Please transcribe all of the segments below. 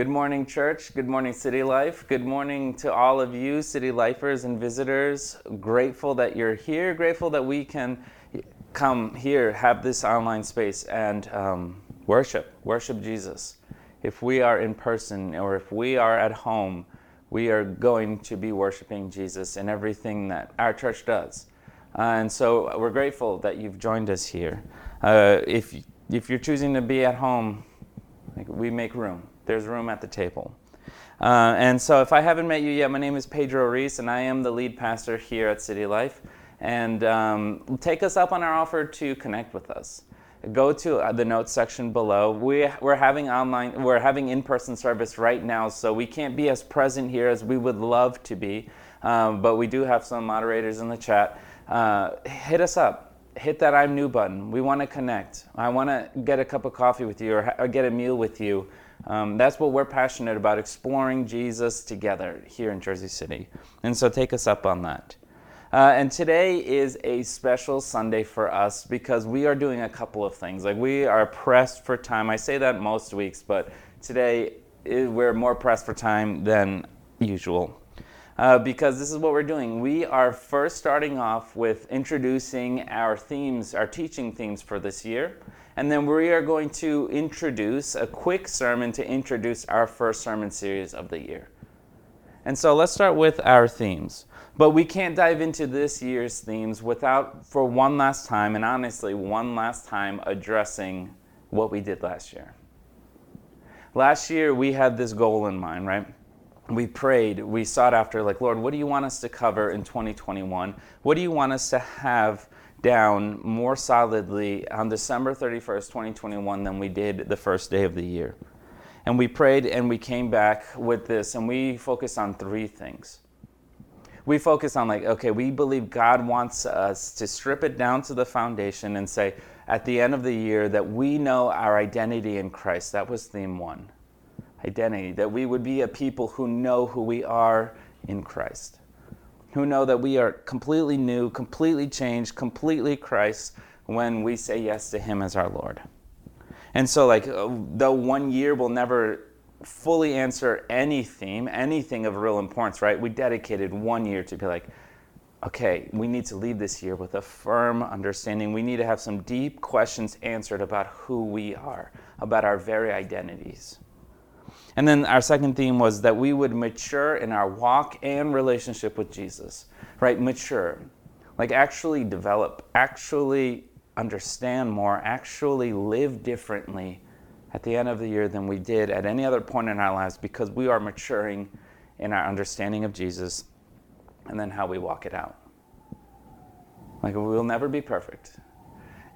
Good morning, church. Good morning, City Life. Good morning to all of you, City Lifers and visitors. Grateful that you're here. Grateful that we can come here, have this online space, and um, worship, worship Jesus. If we are in person or if we are at home, we are going to be worshiping Jesus in everything that our church does. And so we're grateful that you've joined us here. Uh, if, if you're choosing to be at home, we make room. There's room at the table. Uh, and so, if I haven't met you yet, my name is Pedro Reese, and I am the lead pastor here at City Life. And um, take us up on our offer to connect with us. Go to uh, the notes section below. We, we're having online, we're having in-person service right now, so we can't be as present here as we would love to be. Um, but we do have some moderators in the chat. Uh, hit us up hit that I'm new button. We want to connect. I want to get a cup of coffee with you or, or get a meal with you. Um, that's what we're passionate about exploring Jesus together here in Jersey City. And so take us up on that. Uh, and today is a special Sunday for us because we are doing a couple of things. Like we are pressed for time. I say that most weeks, but today eh, we're more pressed for time than usual uh, because this is what we're doing. We are first starting off with introducing our themes, our teaching themes for this year. And then we are going to introduce a quick sermon to introduce our first sermon series of the year. And so let's start with our themes. But we can't dive into this year's themes without, for one last time, and honestly, one last time, addressing what we did last year. Last year, we had this goal in mind, right? we prayed, we sought after, like, Lord, what do you want us to cover in 2021? What do you want us to have down more solidly on December 31st, 2021, than we did the first day of the year? And we prayed and we came back with this, and we focused on three things. We focused on, like, okay, we believe God wants us to strip it down to the foundation and say, at the end of the year, that we know our identity in Christ. That was theme one identity, that we would be a people who know who we are in Christ, who know that we are completely new, completely changed, completely Christ when we say yes to Him as our Lord. And so, like, uh, though one year will never fully answer any theme, anything of real importance, right? We dedicated one year to be like, okay, we need to leave this year with a firm understanding. We need to have some deep questions answered about who we are, about our very identities. And then our second theme was that we would mature in our walk and relationship with Jesus, right? Mature. Like actually develop, actually understand more, actually live differently at the end of the year than we did at any other point in our lives because we are maturing in our understanding of Jesus and then how we walk it out. Like we will never be perfect.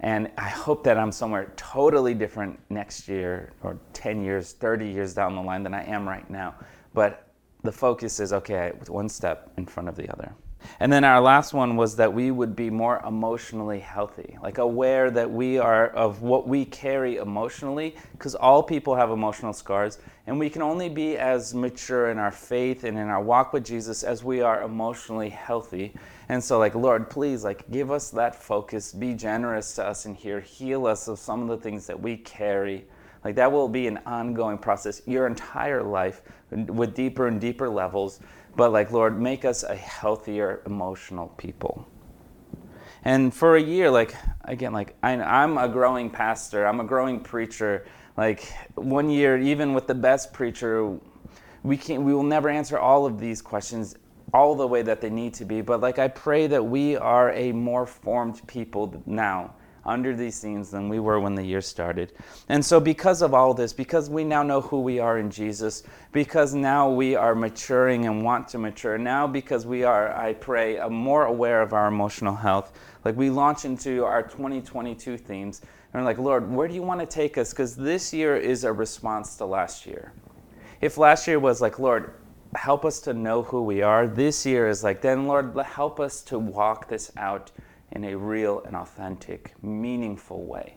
And I hope that I'm somewhere totally different next year or 10 years, 30 years down the line than I am right now. But the focus is okay, with one step in front of the other. And then our last one was that we would be more emotionally healthy, like aware that we are of what we carry emotionally, because all people have emotional scars, and we can only be as mature in our faith and in our walk with Jesus as we are emotionally healthy. And so, like, Lord, please, like, give us that focus. Be generous to us in here. Heal us of some of the things that we carry. Like, that will be an ongoing process your entire life with deeper and deeper levels. But, like, Lord, make us a healthier emotional people. And for a year, like, again, like, I'm a growing pastor, I'm a growing preacher. Like, one year, even with the best preacher, we can't, we will never answer all of these questions all the way that they need to be. But like I pray that we are a more formed people now under these scenes than we were when the year started. And so, because of all this, because we now know who we are in Jesus, because now we are maturing and want to mature, now because we are, I pray, more aware of our emotional health, like we launch into our 2022 themes, and we're like, Lord, where do you want to take us? Because this year is a response to last year. If last year was like, Lord, help us to know who we are. This year is like, then Lord, help us to walk this out in a real and authentic, meaningful way.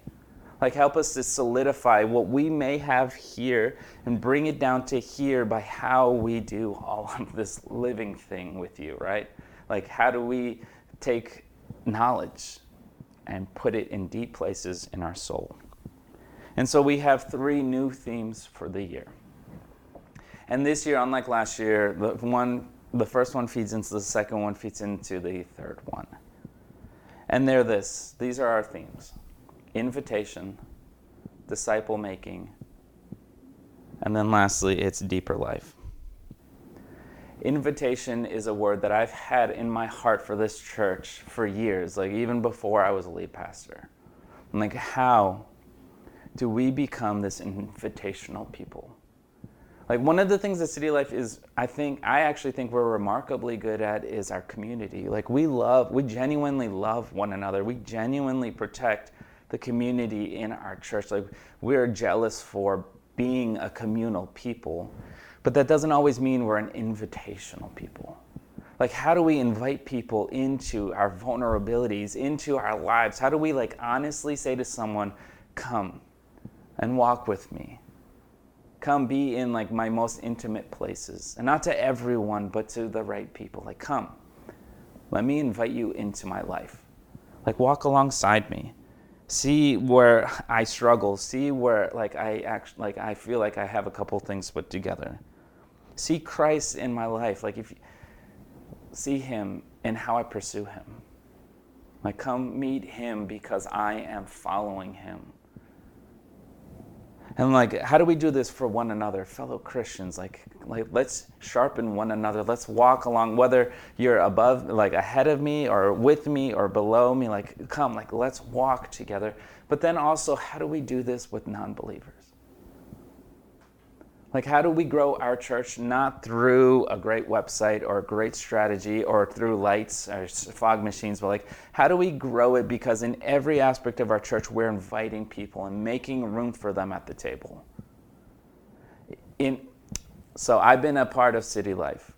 Like, help us to solidify what we may have here and bring it down to here by how we do all of this living thing with you, right? Like, how do we take knowledge and put it in deep places in our soul? And so we have three new themes for the year. And this year, unlike last year, the one the first one feeds into the second one feeds into the third one. And they're this. These are our themes. Invitation, disciple making, and then lastly, it's deeper life. Invitation is a word that I've had in my heart for this church for years, like even before I was a lead pastor. I'm like, how do we become this invitational people? Like one of the things that City Life is, I think, I actually think we're remarkably good at is our community. Like we love, we genuinely love one another. We genuinely protect the community in our church. Like we're jealous for being a communal people, but that doesn't always mean we're an invitational people. Like how do we invite people into our vulnerabilities, into our lives? How do we like honestly say to someone, "Come and walk with me"? Come be in like my most intimate places. And not to everyone but to the right people. Like come. Let me invite you into my life. Like walk alongside me. See where i struggle. See where like i act like i feel like i have a couple things put together. See christ in my life. Like if you see him and how i pursue him. Like come meet him because i am following him and like, how do we do this for one another, fellow Christians? Like, like let's sharpen one another. Let's walk along, whether you're above, like ahead of me, or with me, or below me. Like, come, like let's walk together. But then also, how do we do this with non-believers? Like, how do we grow our church not through a great website or a great strategy or through lights or fog machines, but like, how do we grow it? Because in every aspect of our church, we're inviting people and making room for them at the table. In, so, I've been a part of City Life.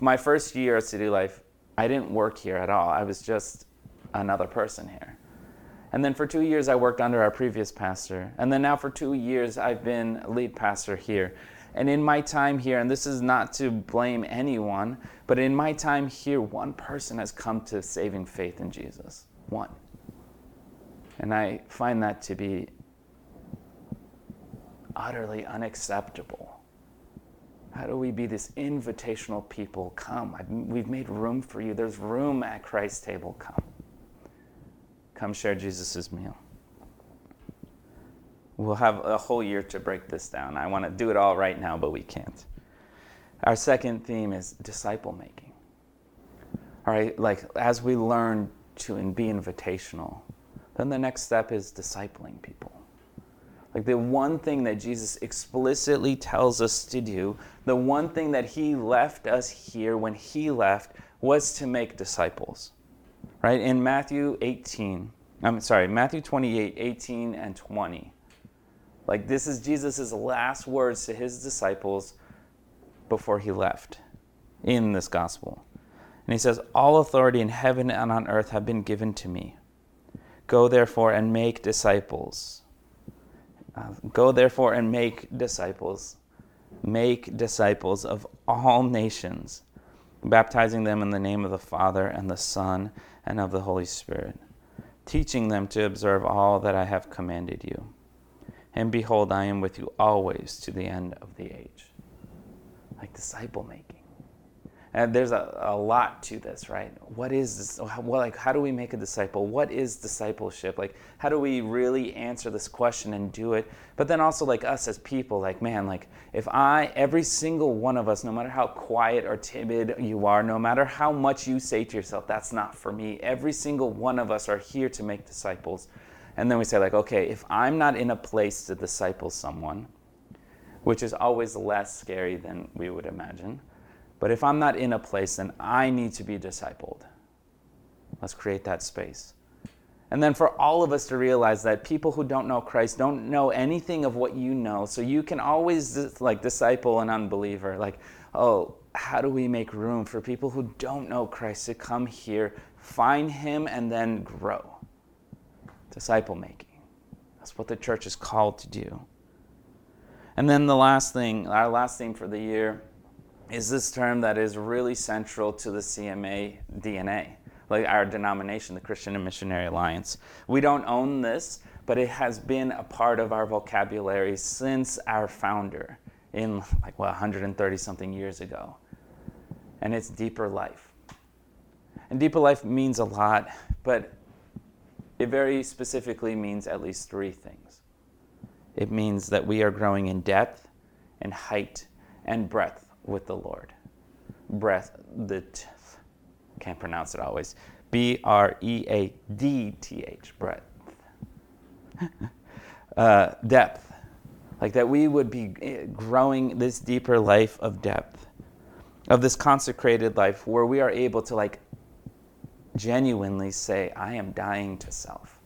My first year at City Life, I didn't work here at all, I was just another person here. And then for two years, I worked under our previous pastor. And then now for two years, I've been lead pastor here. And in my time here, and this is not to blame anyone, but in my time here, one person has come to saving faith in Jesus. One. And I find that to be utterly unacceptable. How do we be this invitational people? Come, I've, we've made room for you. There's room at Christ's table. Come. Come share Jesus' meal. We'll have a whole year to break this down. I want to do it all right now, but we can't. Our second theme is disciple making. All right, like as we learn to and be invitational, then the next step is discipling people. Like the one thing that Jesus explicitly tells us to do, the one thing that he left us here when he left was to make disciples right? In Matthew 18, I'm sorry, Matthew 28, 18 and 20. Like this is Jesus' last words to his disciples before he left in this gospel. And he says, All authority in heaven and on earth have been given to me. Go therefore and make disciples. Uh, go therefore and make disciples. Make disciples of all nations, baptizing them in the name of the Father and the Son and of the Holy Spirit, teaching them to observe all that I have commanded you. And behold, I am with you always to the end of the age. Like disciple making. And there's a, a lot to this, right? What is this? How, like, how do we make a disciple? What is discipleship? Like, how do we really answer this question and do it? But then also, like us as people, like, man, like, if I, every single one of us, no matter how quiet or timid you are, no matter how much you say to yourself, that's not for me, every single one of us are here to make disciples. And then we say, like, okay, if I'm not in a place to disciple someone, which is always less scary than we would imagine but if I'm not in a place, then I need to be discipled. Let's create that space. And then for all of us to realize that people who don't know Christ don't know anything of what you know. So you can always like disciple an unbeliever. Like, oh, how do we make room for people who don't know Christ to come here, find him, and then grow? Disciple making. That's what the church is called to do. And then the last thing, our last theme for the year is this term that is really central to the CMA DNA, like our denomination, the Christian and Missionary Alliance. We don't own this, but it has been a part of our vocabulary since our founder in like what 130 something years ago. And it's deeper life. And deeper life means a lot, but it very specifically means at least three things. It means that we are growing in depth and height and breadth with the Lord. Breath, the t- can't pronounce it always. B R E A D T H, breadth. uh, depth. Like that we would be eh, growing this deeper life of depth, of this consecrated life where we are able to like genuinely say, I am dying to self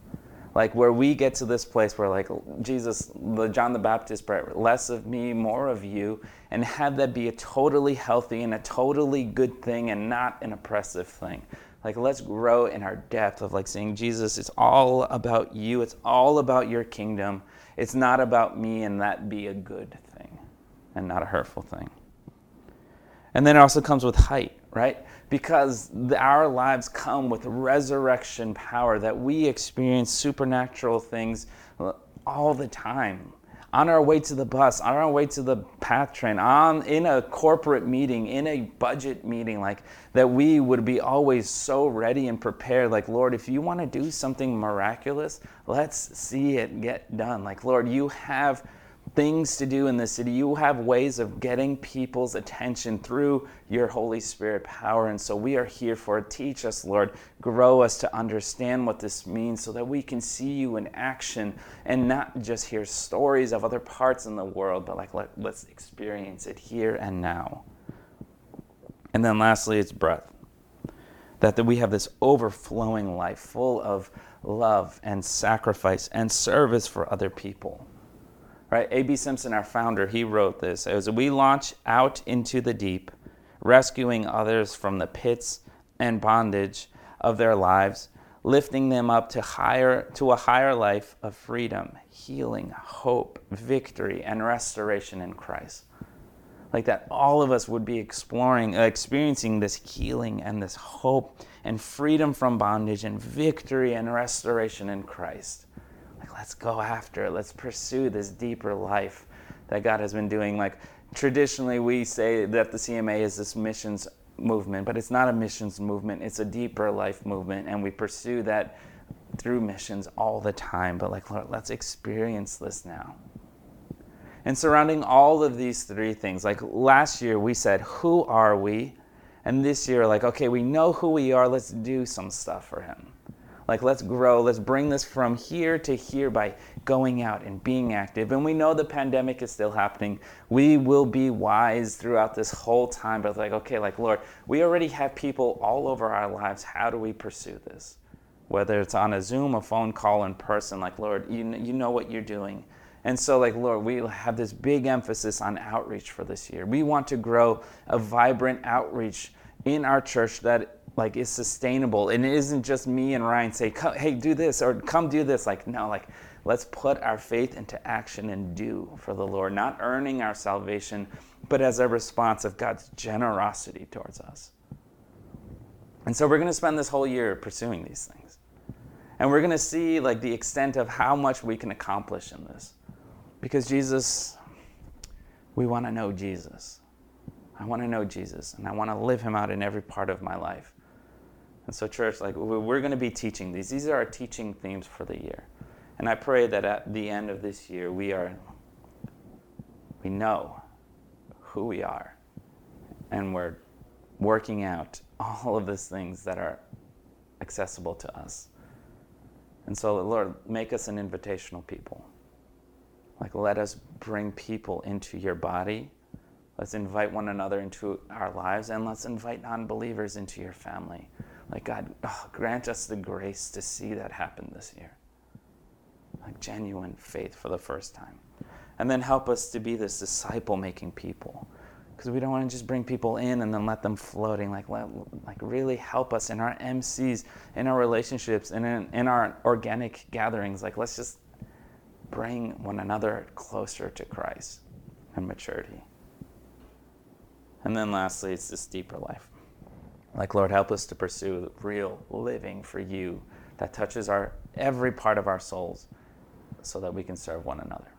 like where we get to this place where like jesus the john the baptist prayer less of me more of you and have that be a totally healthy and a totally good thing and not an oppressive thing. Like let's grow in our depth of like saying jesus. It's all about you. It's all about your kingdom. It's not about me and that be a good thing and not a hurtful thing. And then it also comes with height right because our lives come with resurrection power, that we experience supernatural things all the time. On our way to the bus, on our way to the path train, on in a corporate meeting, in a budget meeting, like that we would be always so ready and prepared. Like, Lord, if you want to do something miraculous, let's see it get done. Like, Lord, you have things to do in the city. You have ways of getting people's attention through your Holy Spirit power. And so we are here for it. Teach us, Lord. Grow us to understand what this means so that we can see you in action and not just hear stories of other parts in the world, but like let, let's experience it here and now. And then lastly, it's breath. That, that we have this overflowing life full of love and sacrifice and service for other people right? A.B. Simpson, our founder, he wrote this. Was, we launch out into the deep, rescuing others from the pits and bondage of their lives, lifting them up to higher to a higher life of freedom, healing, hope, victory, and restoration in Christ. Like that, all of us would be exploring, uh, experiencing this healing and this hope and freedom from bondage and victory and restoration in Christ let's go after it. Let's pursue this deeper life that God has been doing. Like traditionally, we say that the CMA is this missions movement, but it's not a missions movement, it's a deeper life movement. And we pursue that through missions all the time. But like, Lord, let's experience this now. And surrounding all of these three things, like last year we said, Who are we? And this year, like, okay, we know who we are, let's do some stuff for Him. Like, let's grow. Let's bring this from here to here by going out and being active. And we know the pandemic is still happening. We will be wise throughout this whole time. But, like, okay, like, Lord, we already have people all over our lives. How do we pursue this? Whether it's on a Zoom, a phone call, in person, like, Lord, you, you know what you're doing. And so, like, Lord, we have this big emphasis on outreach for this year. We want to grow a vibrant outreach in our church that like is sustainable. And it isn't just me and Ryan say hey do this or come do this. Like no like let's put our faith into action and do for the Lord not earning our salvation but as a response of God's generosity towards us. And so we're going to spend this whole year pursuing these things. And we're going to see like the extent of how much we can accomplish in this. Because Jesus we want to know Jesus. I want to know Jesus and I want to live him out in every part of my life and so, church, like we're going to be teaching these. These are our teaching themes for the year. And I pray that at the end of this year, we are, we know who we are, and we're working out all of these things that are accessible to us. And so, Lord, make us an invitational people. Like, let us bring people into your body. Let's invite one another into our lives, and let's invite non believers into your family. Like, God, oh, grant us the grace to see that happen this year. Like genuine faith for the first time. And then help us to be this disciple making people. Because we don't want to just bring people in and then let them floating. Like, let, like really help us in our MCs, in our relationships, and in, in our organic gatherings. Like, let's just bring one another closer to Christ and maturity. And then lastly, it's this deeper life. Like, Lord, help us to pursue real living for you that touches our every part of our souls so that we can serve one another.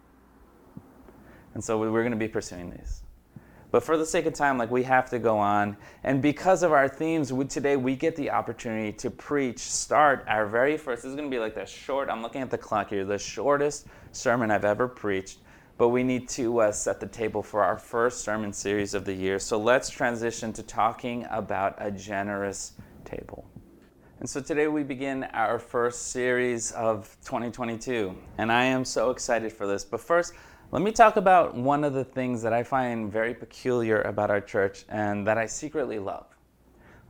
And so we're going to be pursuing these. But for the sake of time, like we have to go on. And because of our themes, we, today we get the opportunity to preach, start our very first, this is going to be like the short, I'm looking at the clock here, the shortest sermon I've ever preached. But we need to uh, set the table for our first sermon series of the year. So let's transition to talking about a generous table. And so today we begin our first series of 2022. And I am so excited for this. But first, let me talk about one of the things that I find very peculiar about our church and that I secretly love.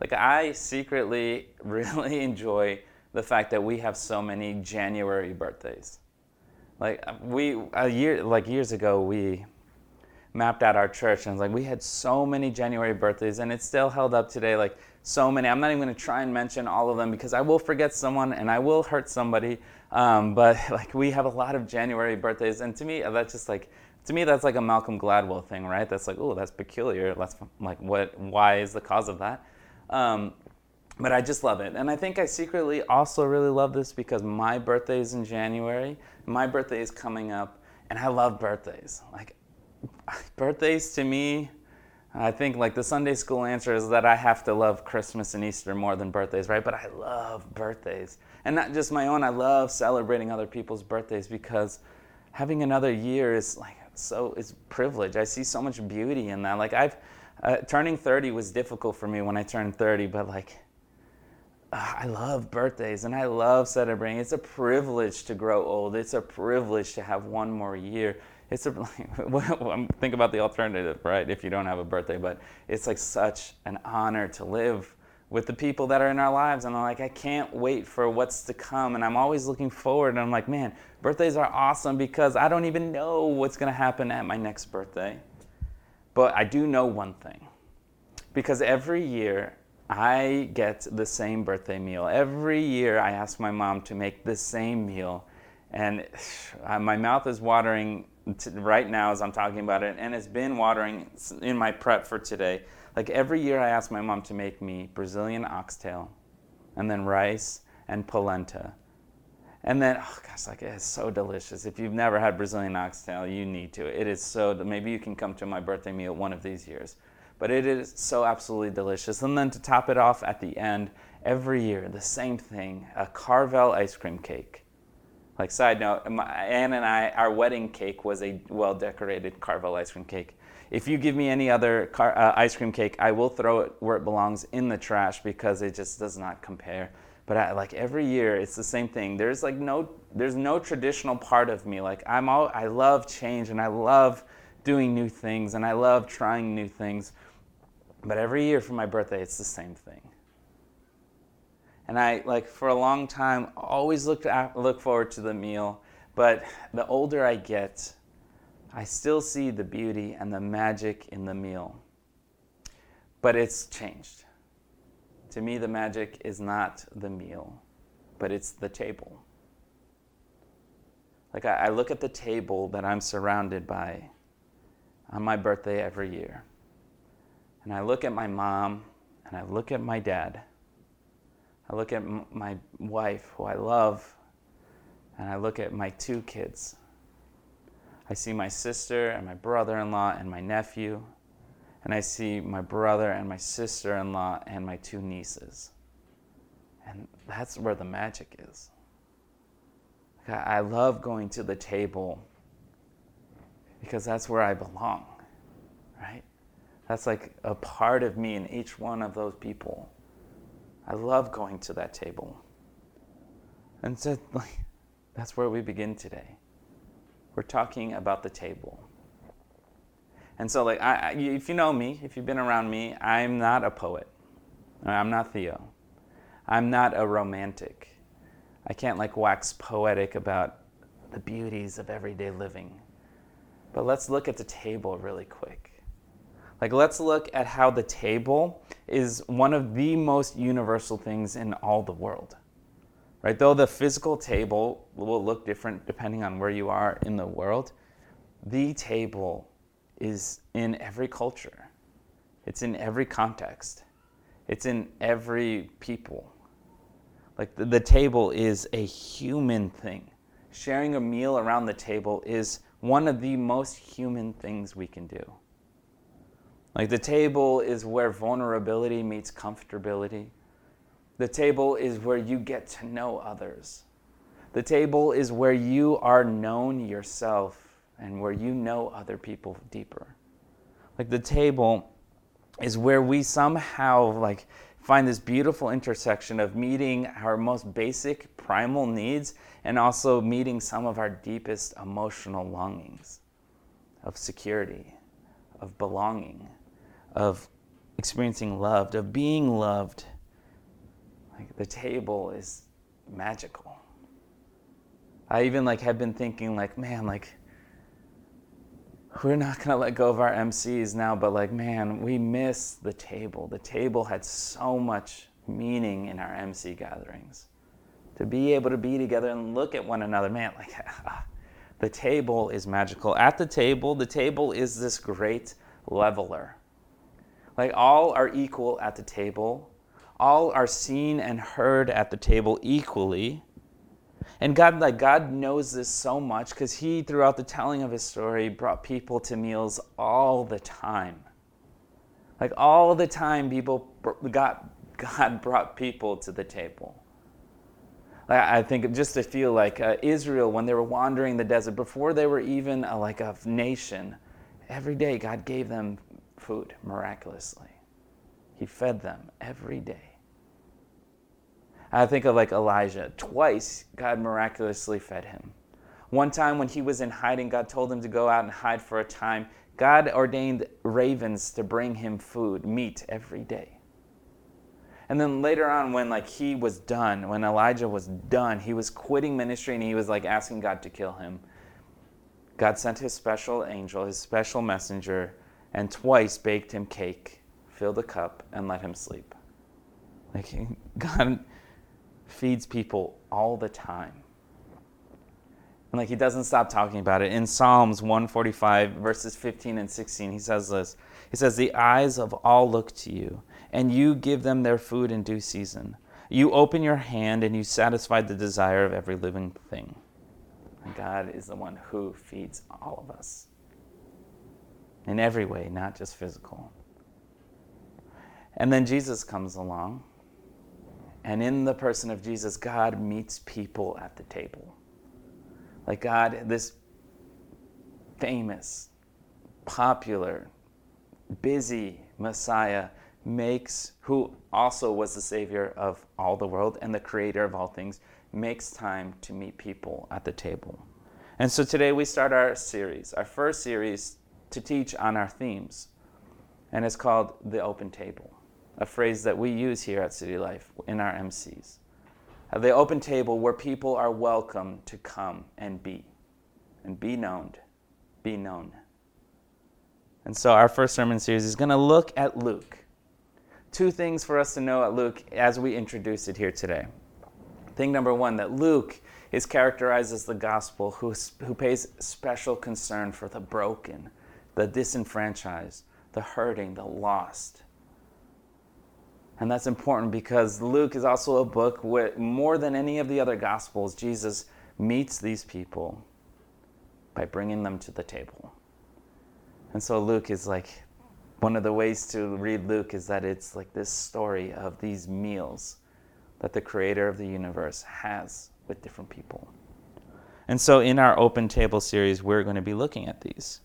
Like, I secretly really enjoy the fact that we have so many January birthdays. Like, we, a year, like years ago, we mapped out our church and like we had so many January birthdays and it's still held up today. Like, so many. I'm not even going to try and mention all of them because I will forget someone and I will hurt somebody. Um, but like we have a lot of January birthdays, and to me that's just like to me that's like a Malcolm Gladwell thing, right? That's like oh that's peculiar. That's like what? Why is the cause of that? Um, but I just love it, and I think I secretly also really love this because my birthday is in January. My birthday is coming up, and I love birthdays. Like birthdays to me I think like the Sunday school answer is that I have to love Christmas and Easter more than birthdays, right? But I love birthdays. And not just my own, I love celebrating other people's birthdays because having another year is like so it's privilege. I see so much beauty in that. Like I've uh, turning 30 was difficult for me when I turned 30, but like Ah, I love birthdays and I love celebrating. It's a privilege to grow old. It's a privilege to have one more year it's a think about the alternative, right? If you don't have a birthday, but it's like such an honor to live with the people that are in our lives, and I'm like, I can't wait for what's to come, and I'm always looking forward. And I'm like, man, birthdays are awesome because I don't even know what's gonna happen at my next birthday, but I do know one thing, because every year I get the same birthday meal. Every year I ask my mom to make the same meal, and uh, my mouth is watering right now as I'm talking about it, and it's been watering in my prep for today. Like every year, I ask my mom to make me Brazilian oxtail, and then rice and polenta, and then oh gosh, like it's so delicious. If you've never had Brazilian oxtail, you need to. It is so. Maybe you can come to my birthday meal one of these years, but it is so absolutely delicious. And then to top it off at the end, every year the same thing: a Carvel ice cream cake like side note, my, Anne and I, our wedding cake was a well-decorated Carvel ice cream cake. If you give me any other car, uh, ice cream cake, I will throw it where it belongs in the trash because it just does not compare. But I, like every year, it's the same thing. There's like no, there's no traditional part of me. Like I'm all, I love change and I love doing new things and I love trying new things. But every year for my birthday, it's the same thing. And I, like, for a long time, always looked at, look forward to the meal. But the older I get, I still see the beauty and the magic in the meal. But it's changed. To me, the magic is not the meal, but it's the table. Like, I, I look at the table that I'm surrounded by on my birthday every year. And I look at my mom and I look at my dad I look at m- my wife, who I love, and I look at my two kids. I see my sister and my brother in law and my nephew, and I see my brother and my sister in law and my two nieces. And that's where the magic is. I love going to the table because that's where I belong, right? That's like a part of me in each one of those people. I love going to that table. And so, like, that's where we begin today. We're talking about the table. And so, like, I, if you know me, if you've been around me, I'm not a poet. I'm not Theo. I'm not a romantic. I can't like wax poetic about the beauties of everyday living. But let's look at the table really quick. Like, let's look at how the table is one of the most universal things in all the world. Right? Though the physical table will look different depending on where you are in the world, the table is in every culture. It's in every context. It's in every people. Like the, the table is a human thing. Sharing a meal around the table is one of the most human things we can do. Like the table is where vulnerability meets comfortability. The table is where you get to know others. The table is where you are known yourself and where you know other people deeper. Like the table is where we somehow like find this beautiful intersection of meeting our most basic primal needs and also meeting some of our deepest emotional longings of security, of belonging, of experiencing loved, of being loved. Like the table is magical. I even like have been thinking like, man, like we're not going to let go of our MCs now, but like, man, we miss the table. The table had so much meaning in our MC gatherings. To be able to be together and look at one another, man, like, the table is magical. At the table, the table is this great leveler. Like, all are equal at the table, all are seen and heard at the table equally and God, like God knows this so much because He, throughout the telling of His story, brought people to meals all the time. Like all the time, people got God brought people to the table. I think just to feel like uh, Israel when they were wandering the desert before they were even a, like a nation, every day God gave them food miraculously. He fed them every day. I think of like Elijah. Twice, God miraculously fed him. One time when he was in hiding, God told him to go out and hide for a time. God ordained ravens to bring him food, meat every day. And then later on, when like he was done, when Elijah was done, he was quitting ministry and he was like asking God to kill him. God sent his special angel, his special messenger, and twice baked him cake, filled a cup, and let him sleep. Like God feeds people all the time. And like he doesn't stop talking about it. In Psalms 145, verses 15 and 16, he says this. He says, The eyes of all look to you, and you give them their food in due season. You open your hand and you satisfy the desire of every living thing. And God is the one who feeds all of us in every way, not just physical. And then Jesus comes along and in the person of Jesus, God meets people at the table. Like God, this famous, popular, busy Messiah makes, who also was the Savior of all the world and the Creator of all things, makes time to meet people at the table. And so today we start our series, our first series to teach on our themes. And it's called The Open Table a phrase that we use here at City Life in our MCs. At the open table where people are welcome to come and be, and be known, be known. And so our first sermon series is going to look at Luke. Two things for us to know at Luke as we introduce it here today. Thing number one that Luke is characterized as the gospel who, who pays special concern for the broken, the disenfranchised, the hurting, the lost. And that's important because Luke is also a book where, more than any of the other Gospels, Jesus meets these people by bringing them to the table. And so Luke is like, one of the ways to read Luke is that it's like this story of these meals that the creator of the universe has with different people. And so in our open table series, we're going to be looking at these.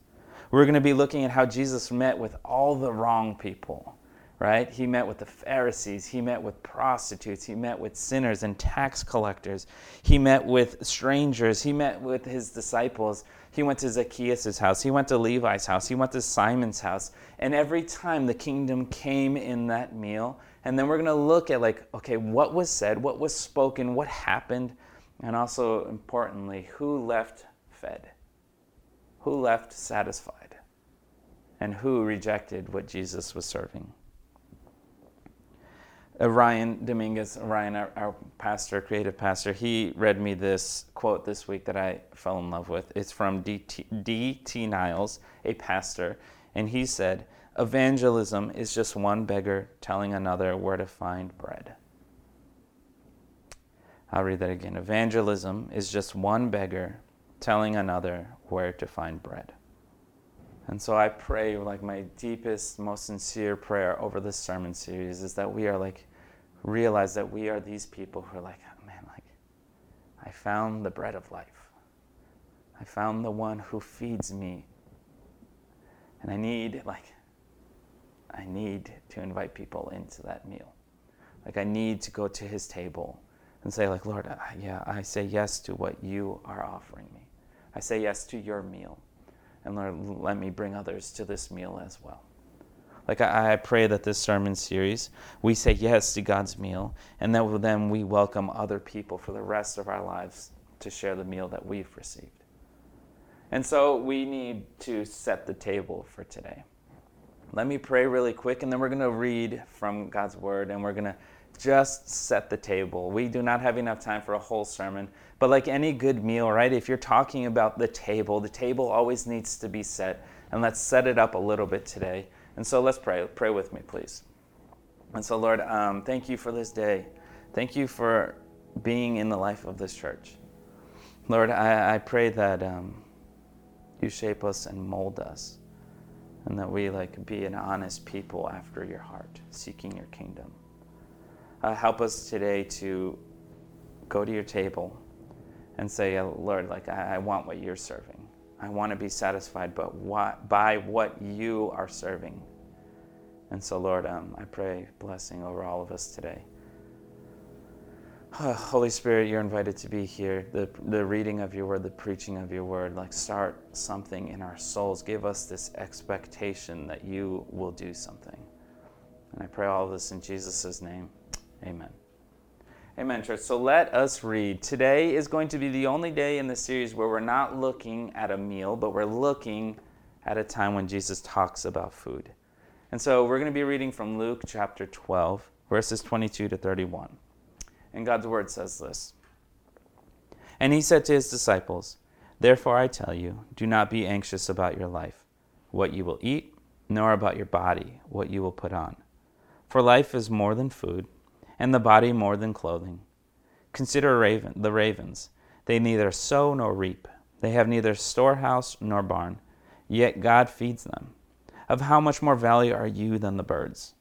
We're going to be looking at how Jesus met with all the wrong people right? He met with the Pharisees, he met with prostitutes, he met with sinners and tax collectors, he met with strangers, he met with his disciples. He went to Zacchaeus' house, he went to Levi's house, he went to Simon's house. And every time the kingdom came in that meal, and then we're going to look at like, okay, what was said, what was spoken, what happened, and also importantly, who left fed? Who left satisfied? And who rejected what Jesus was serving? Uh, Ryan Dominguez, Ryan, our, our, pastor, creative pastor, he read me this quote this week that I fell in love with. It's from D.T. Niles, a pastor, and he said, Evangelism is just one beggar telling another where to find bread. I'll read that again. Evangelism is just one beggar telling another where to find bread. And so I pray, like my deepest, most sincere prayer over this sermon series is that we are like, realize that we are these people who are like, oh, man, like, I found the bread of life. I found the one who feeds me. And I need, like, I need to invite people into that meal. Like, I need to go to his table and say, like, Lord, yeah, I say yes to what you are offering me. I say yes to your meal and Lord, let me bring others to this meal as well. Like I, I pray that this sermon series, we say yes to God's meal, and that then we welcome other people for the rest of our lives to share the meal that we've received. And so we need to set the table for today. Let me pray really quick, and then we're going to read from God's word, and we're going to just set the table. We do not have enough time for a whole sermon, but like any good meal, right? If you're talking about the table, the table always needs to be set, and let's set it up a little bit today. And so let's pray. Pray with me, please. And so, Lord, um, thank you for this day. Thank you for being in the life of this church. Lord, I, I pray that um, you shape us and mold us, and that we like be an honest people after your heart, seeking your kingdom. Uh, help us today to go to your table and say, uh, Lord, like I, I want what you're serving. I want to be satisfied, but what, by what you are serving. And so, Lord, um, I pray blessing over all of us today. Holy Spirit, you're invited to be here. The, the reading of your word, the preaching of your word, like start something in our souls. Give us this expectation that you will do something. And I pray all of this in Jesus' name. Amen. Amen, church. So let us read. Today is going to be the only day in the series where we're not looking at a meal, but we're looking at a time when Jesus talks about food. And so we're going to be reading from Luke chapter 12, verses 22 to 31. And God's word says this And he said to his disciples, Therefore I tell you, do not be anxious about your life, what you will eat, nor about your body, what you will put on. For life is more than food and the body more than clothing. Consider raven, the ravens. They neither sow nor reap. They have neither storehouse nor barn, yet God feeds them. Of how much more value are you than the birds?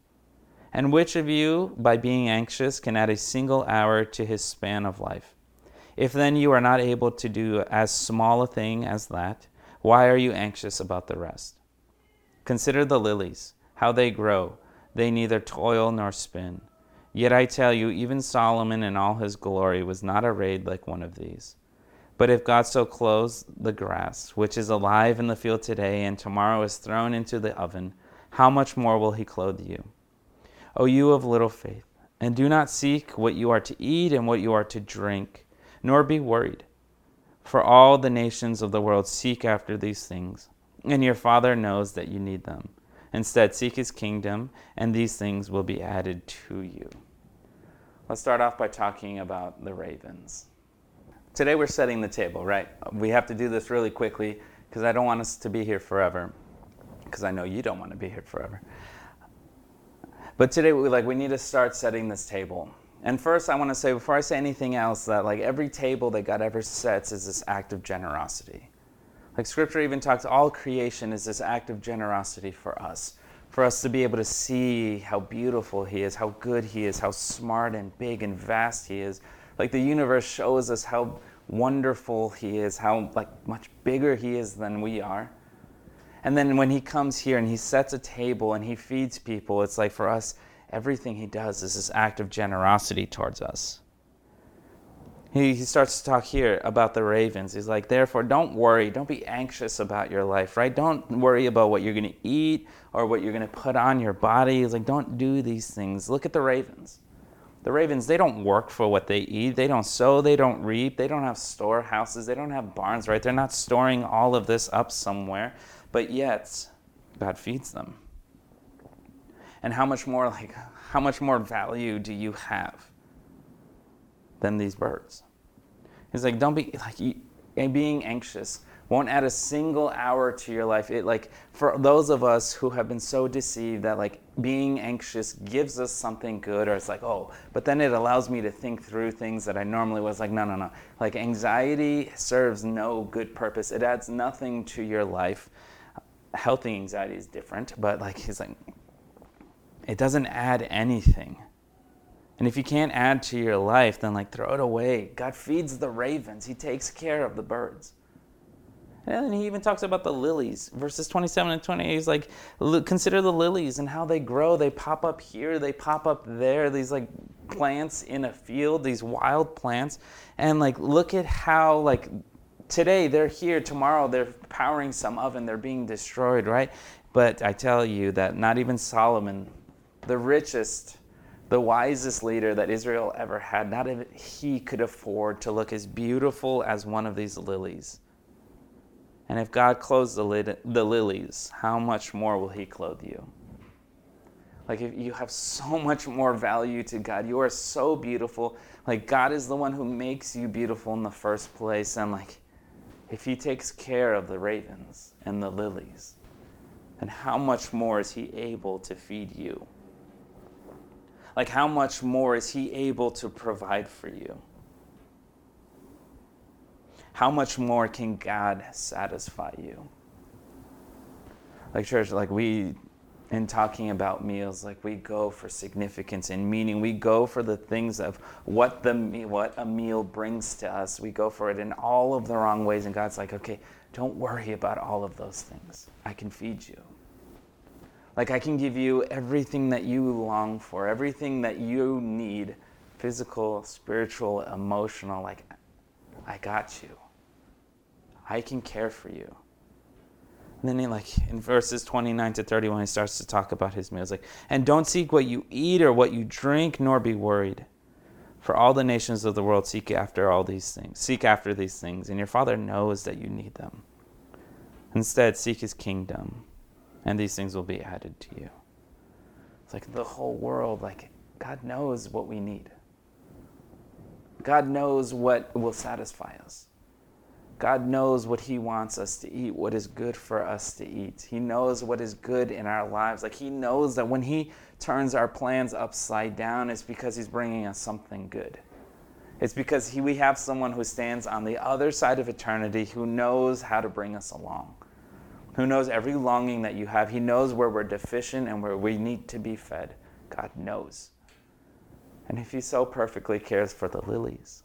And which of you, by being anxious, can add a single hour to his span of life? If then you are not able to do as small a thing as that, why are you anxious about the rest? Consider the lilies, how they grow. They neither toil nor spin. Yet I tell you, even Solomon in all his glory was not arrayed like one of these. But if God so clothes the grass, which is alive in the field today and tomorrow is thrown into the oven, how much more will he clothe you? O you of little faith, and do not seek what you are to eat and what you are to drink, nor be worried. For all the nations of the world seek after these things, and your Father knows that you need them. Instead, seek his kingdom, and these things will be added to you. Let's start off by talking about the ravens. Today we're setting the table, right? We have to do this really quickly because I don't want us to be here forever. Because I know you don't want to be here forever. But today we like we need to start setting this table. And first I want to say before I say anything else that like every table that God ever sets is this act of generosity. Like scripture even talks, all creation is this act of generosity for us. For us to be able to see how beautiful He is, how good He is, how smart and big and vast He is. Like the universe shows us how wonderful He is, how like much bigger He is than we are. And then when He comes here and He sets a table and He feeds people, it's like for us, everything He does is this act of generosity towards us. He, he starts to talk here about the ravens. He's like, therefore, don't worry. Don't be anxious about your life, right? Don't worry about what you're going to eat or what you're going to put on your body. He's like, don't do these things. Look at the ravens. The ravens, they don't work for what they eat. They don't sow. They don't reap. They don't have storehouses. They don't have barns, right? They're not storing all of this up somewhere. But yet, God feeds them. And how much more, like, how much more value do you have? Than these birds. He's like, don't be like eh, being anxious. won't add a single hour to your life. It like for those of us who have been so deceived that like being anxious gives us something good or it's like, oh, but then it allows me to think through things that I normally was like, no, no, no. Like anxiety serves no good purpose. It adds nothing to your life. Healthy anxiety is different, but like he's like it doesn't add anything. And if you can't add to your life, then like throw it away. God feeds the ravens. He takes care of the birds. And he even talks about the lilies. Verses 27 and 28, he's like, consider the lilies and how they grow. They pop up here, they pop up there. These like plants in a field, these wild plants. And like, look at how, like, today they're here, tomorrow they're powering some oven, they're being destroyed, right? But I tell you that not even Solomon, the richest, the wisest leader that Israel ever had, not even he could afford to look as beautiful as one of these lilies. And if God clothes the, lid, the lilies, how much more will He clothe you? Like, if you have so much more value to God, you are so beautiful. Like, God is the one who makes you beautiful in the first place. And, like, if He takes care of the ravens and the lilies, then how much more is He able to feed you? Like, how much more is He able to provide for you? how much more can God satisfy you? Like, church, like we, in talking about meals, like we go for significance and meaning. We go for the things of what the what a meal brings to us. We go for it in all of the wrong ways, and God's like, okay, don't worry about all of those things. I can feed you. Like I can give you everything that you long for, everything that you need, physical, spiritual, emotional. Like I got you. I can care for you. And then he like in verses 29 to 31 he starts to talk about his meals like and don't seek what you eat or what you drink nor be worried for all the nations of the world seek after all these things seek after these things and your father knows that you need them instead seek his kingdom and these things will be added to you it's like the whole world like God knows what we need God knows what will satisfy us God knows what He wants us to eat, what is good for us to eat. He knows what is good in our lives. Like He knows that when He turns our plans upside down, it's because He's bringing us something good. It's because he, we have someone who stands on the other side of eternity who knows how to bring us along, who knows every longing that you have. He knows where we're deficient and where we need to be fed. God knows. And if He so perfectly cares for the lilies,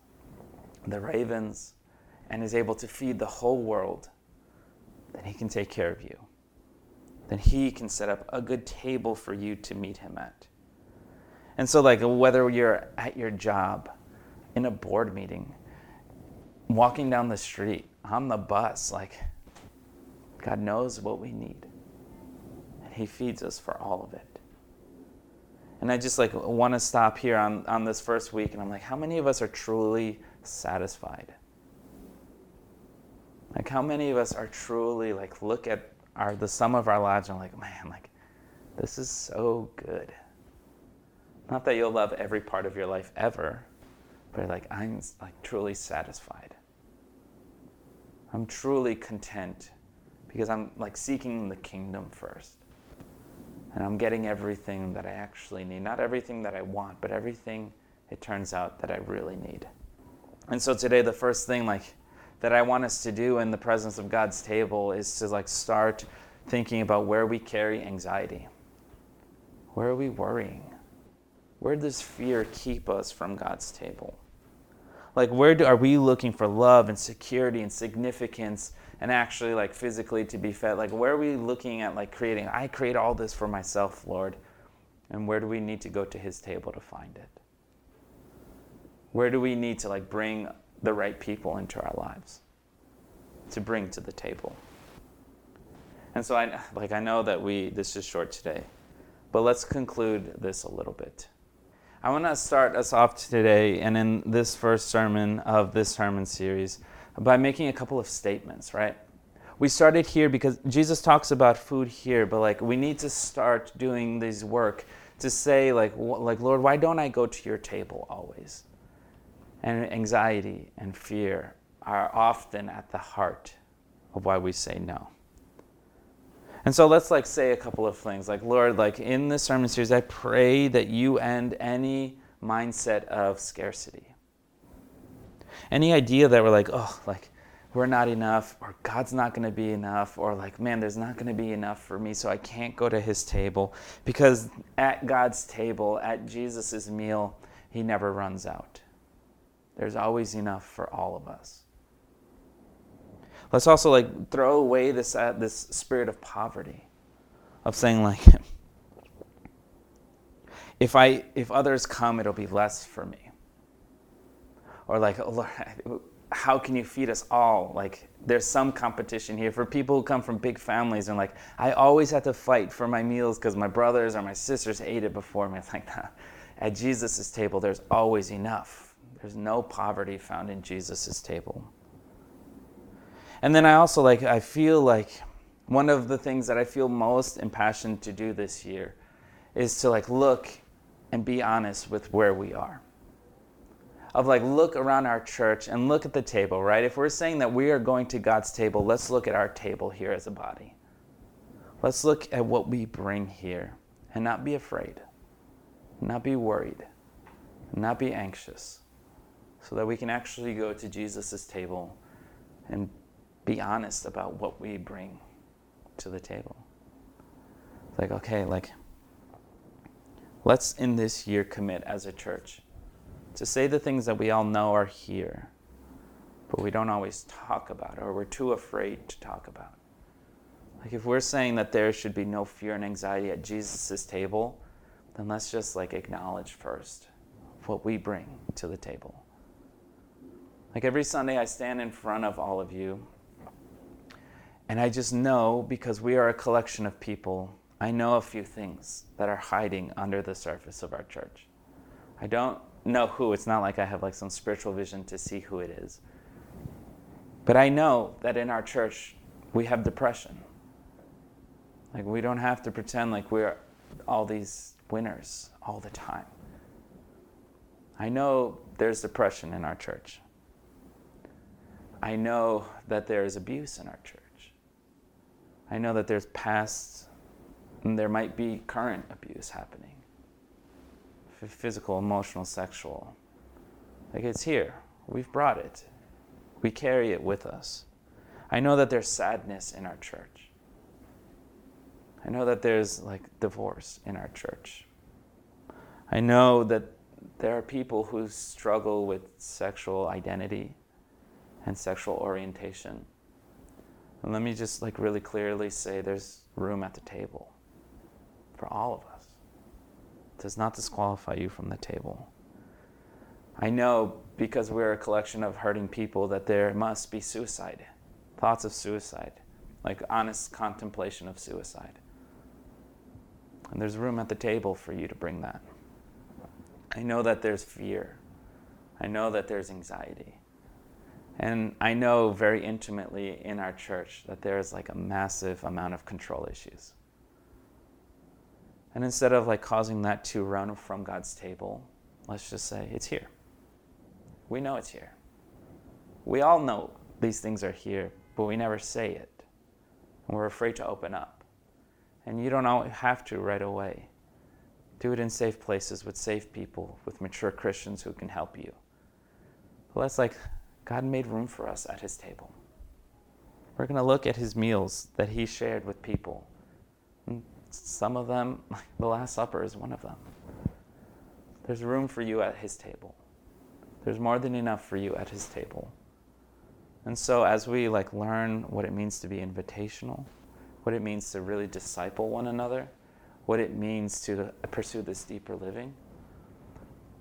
the ravens, and is able to feed the whole world, then He can take care of you. Then He can set up a good table for you to meet Him at. And so, like, whether you're at your job, in a board meeting, walking down the street, on the bus, like, God knows what we need. And He feeds us for all of it. And I just like want to stop here on, on this first week and I'm like, how many of us are truly satisfied? Like how many of us are truly like look at our the sum of our lives and like, man, like this is so good. Not that you'll love every part of your life ever, but like I'm like truly satisfied. I'm truly content because I'm like seeking the kingdom first. And I'm getting everything that I actually need. Not everything that I want, but everything it turns out that I really need. And so today the first thing like that I want us to do in the presence of God's table is to like start thinking about where we carry anxiety. Where are we worrying? Where does fear keep us from God's table? Like where do, are we looking for love and security and significance and actually like physically to be fed? Like where are we looking at like creating I create all this for myself, Lord. And where do we need to go to his table to find it? Where do we need to like bring the right people into our lives to bring to the table. And so I like I know that we this is short today, but let's conclude this a little bit. I want to start us off today and in this first sermon of this sermon series by making a couple of statements, right? We started here because Jesus talks about food here, but like we need to start doing this work to say like like Lord, why don't I go to your table always? and anxiety and fear are often at the heart of why we say no. And so let's like say a couple of things. Like, Lord, like in this sermon series, I pray that you end any mindset of scarcity. Any idea that we're like, oh, like we're not enough, or God's not going to be enough, or like, man, there's not going to be enough for me, so I can't go to his table. Because at God's table, at Jesus' meal, he never runs out. There's always enough for all of us. Let's also like throw away this uh, this spirit of poverty, of saying like, if I if others come, it'll be less for me. Or like, oh, Lord, how can you feed us all? Like, there's some competition here for people who come from big families and like, I always have to fight for my meals because my brothers or my sisters ate it before me. It's like, nah. at Jesus' table, there's always enough. There's no poverty found in Jesus' table. And then I also like, I feel like one of the things that I feel most impassioned to do this year is to like look and be honest with where we are. Of like, look around our church and look at the table, right? If we're saying that we are going to God's table, let's look at our table here as a body. Let's look at what we bring here and not be afraid, not be worried, not be anxious, so that we can actually go to Jesus' table and be honest about what we bring to the table. Like, okay, like, let's in this year commit as a church to say the things that we all know are here, but we don't always talk about, or we're too afraid to talk about. Like, if we're saying that there should be no fear and anxiety at Jesus' table, then let's just like acknowledge first what we bring to the table. Like every Sunday, I stand in front of all of you and I just know because we are a collection of people, I know a few things that are hiding under the surface of our church. I don't know who, it's not like I have like some spiritual vision to see who it is. But I know that in our church, we have depression. Like, we don't have to pretend like we're all these winners all the time. I know there's depression in our church. I know that there is abuse in our church. I know that there's past and there might be current abuse happening physical, emotional, sexual. Like it's here. We've brought it. We carry it with us. I know that there's sadness in our church. I know that there's like divorce in our church. I know that there are people who struggle with sexual identity and sexual orientation. And let me just like really clearly say there's room at the table for all of us. Does not disqualify you from the table. I know because we're a collection of hurting people that there must be suicide, thoughts of suicide, like honest contemplation of suicide. And there's room at the table for you to bring that. I know that there's fear. I know that there's anxiety. And I know very intimately in our church that there is like a massive amount of control issues. And instead of like causing that to run from God's table, let's just say it's here. We know it's here. We all know these things are here, but we never say it. And we're afraid to open up. And you don't have to right away. Do it in safe places with safe people, with mature Christians who can help you. But let's like God made room for us at his table. We're going to look at his meals that he shared with people. Some of them, the Last Supper is one of them. There's room for you at his table. There's more than enough for you at his table. And so as we like learn what it means to be invitational, what it means to really disciple one another, what it means to pursue this deeper living,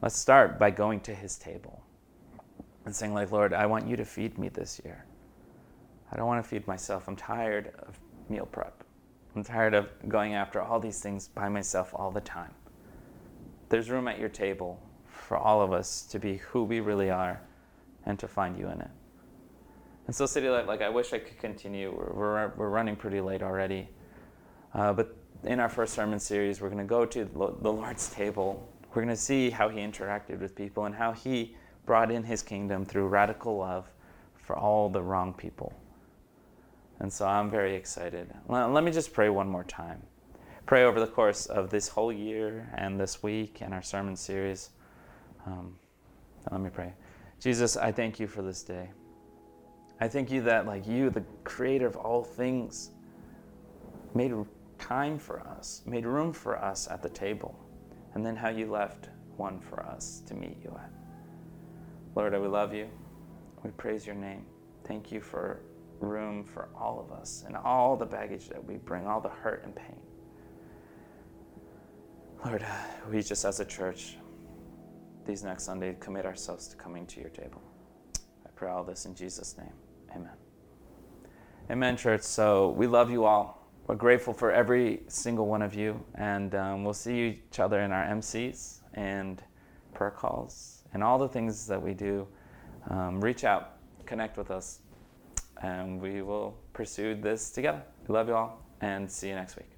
let's start by going to his table and saying, like, Lord, I want you to feed me this year. I don't want to feed myself. I'm tired of meal prep. I'm tired of going after all these things by myself all the time. There's room at your table for all of us to be who we really are and to find you in it. And so, CityLife, like, I wish I could continue. We're, we're, we're running pretty late already. Uh, but in our first sermon series, we're going to go to the Lord's table. We're going to see how he interacted with people and how he brought in his kingdom through radical love for all the wrong people. And so I'm very excited. Let, me just pray one more time. Pray over the course of this whole year and this week and our sermon series. Um, let me pray. Jesus, I thank you for this day. I thank you that, like you, the creator of all things, made time for us, made room for us at the table, and then how you left one for us to meet you at. Lord, I we love you. We praise your name. Thank you for room for all of us and all the baggage that we bring, all the hurt and pain. Lord, we just as a church, these next Sunday, commit ourselves to coming to your table. I pray all this in Jesus' name. Amen. Amen, church. So we love you all. We're grateful for every single one of you. And um, we'll see each other in our MCs and prayer calls and all the things that we do. Um, reach out, connect with us, and we will pursue this together. Love you all, and see you next week.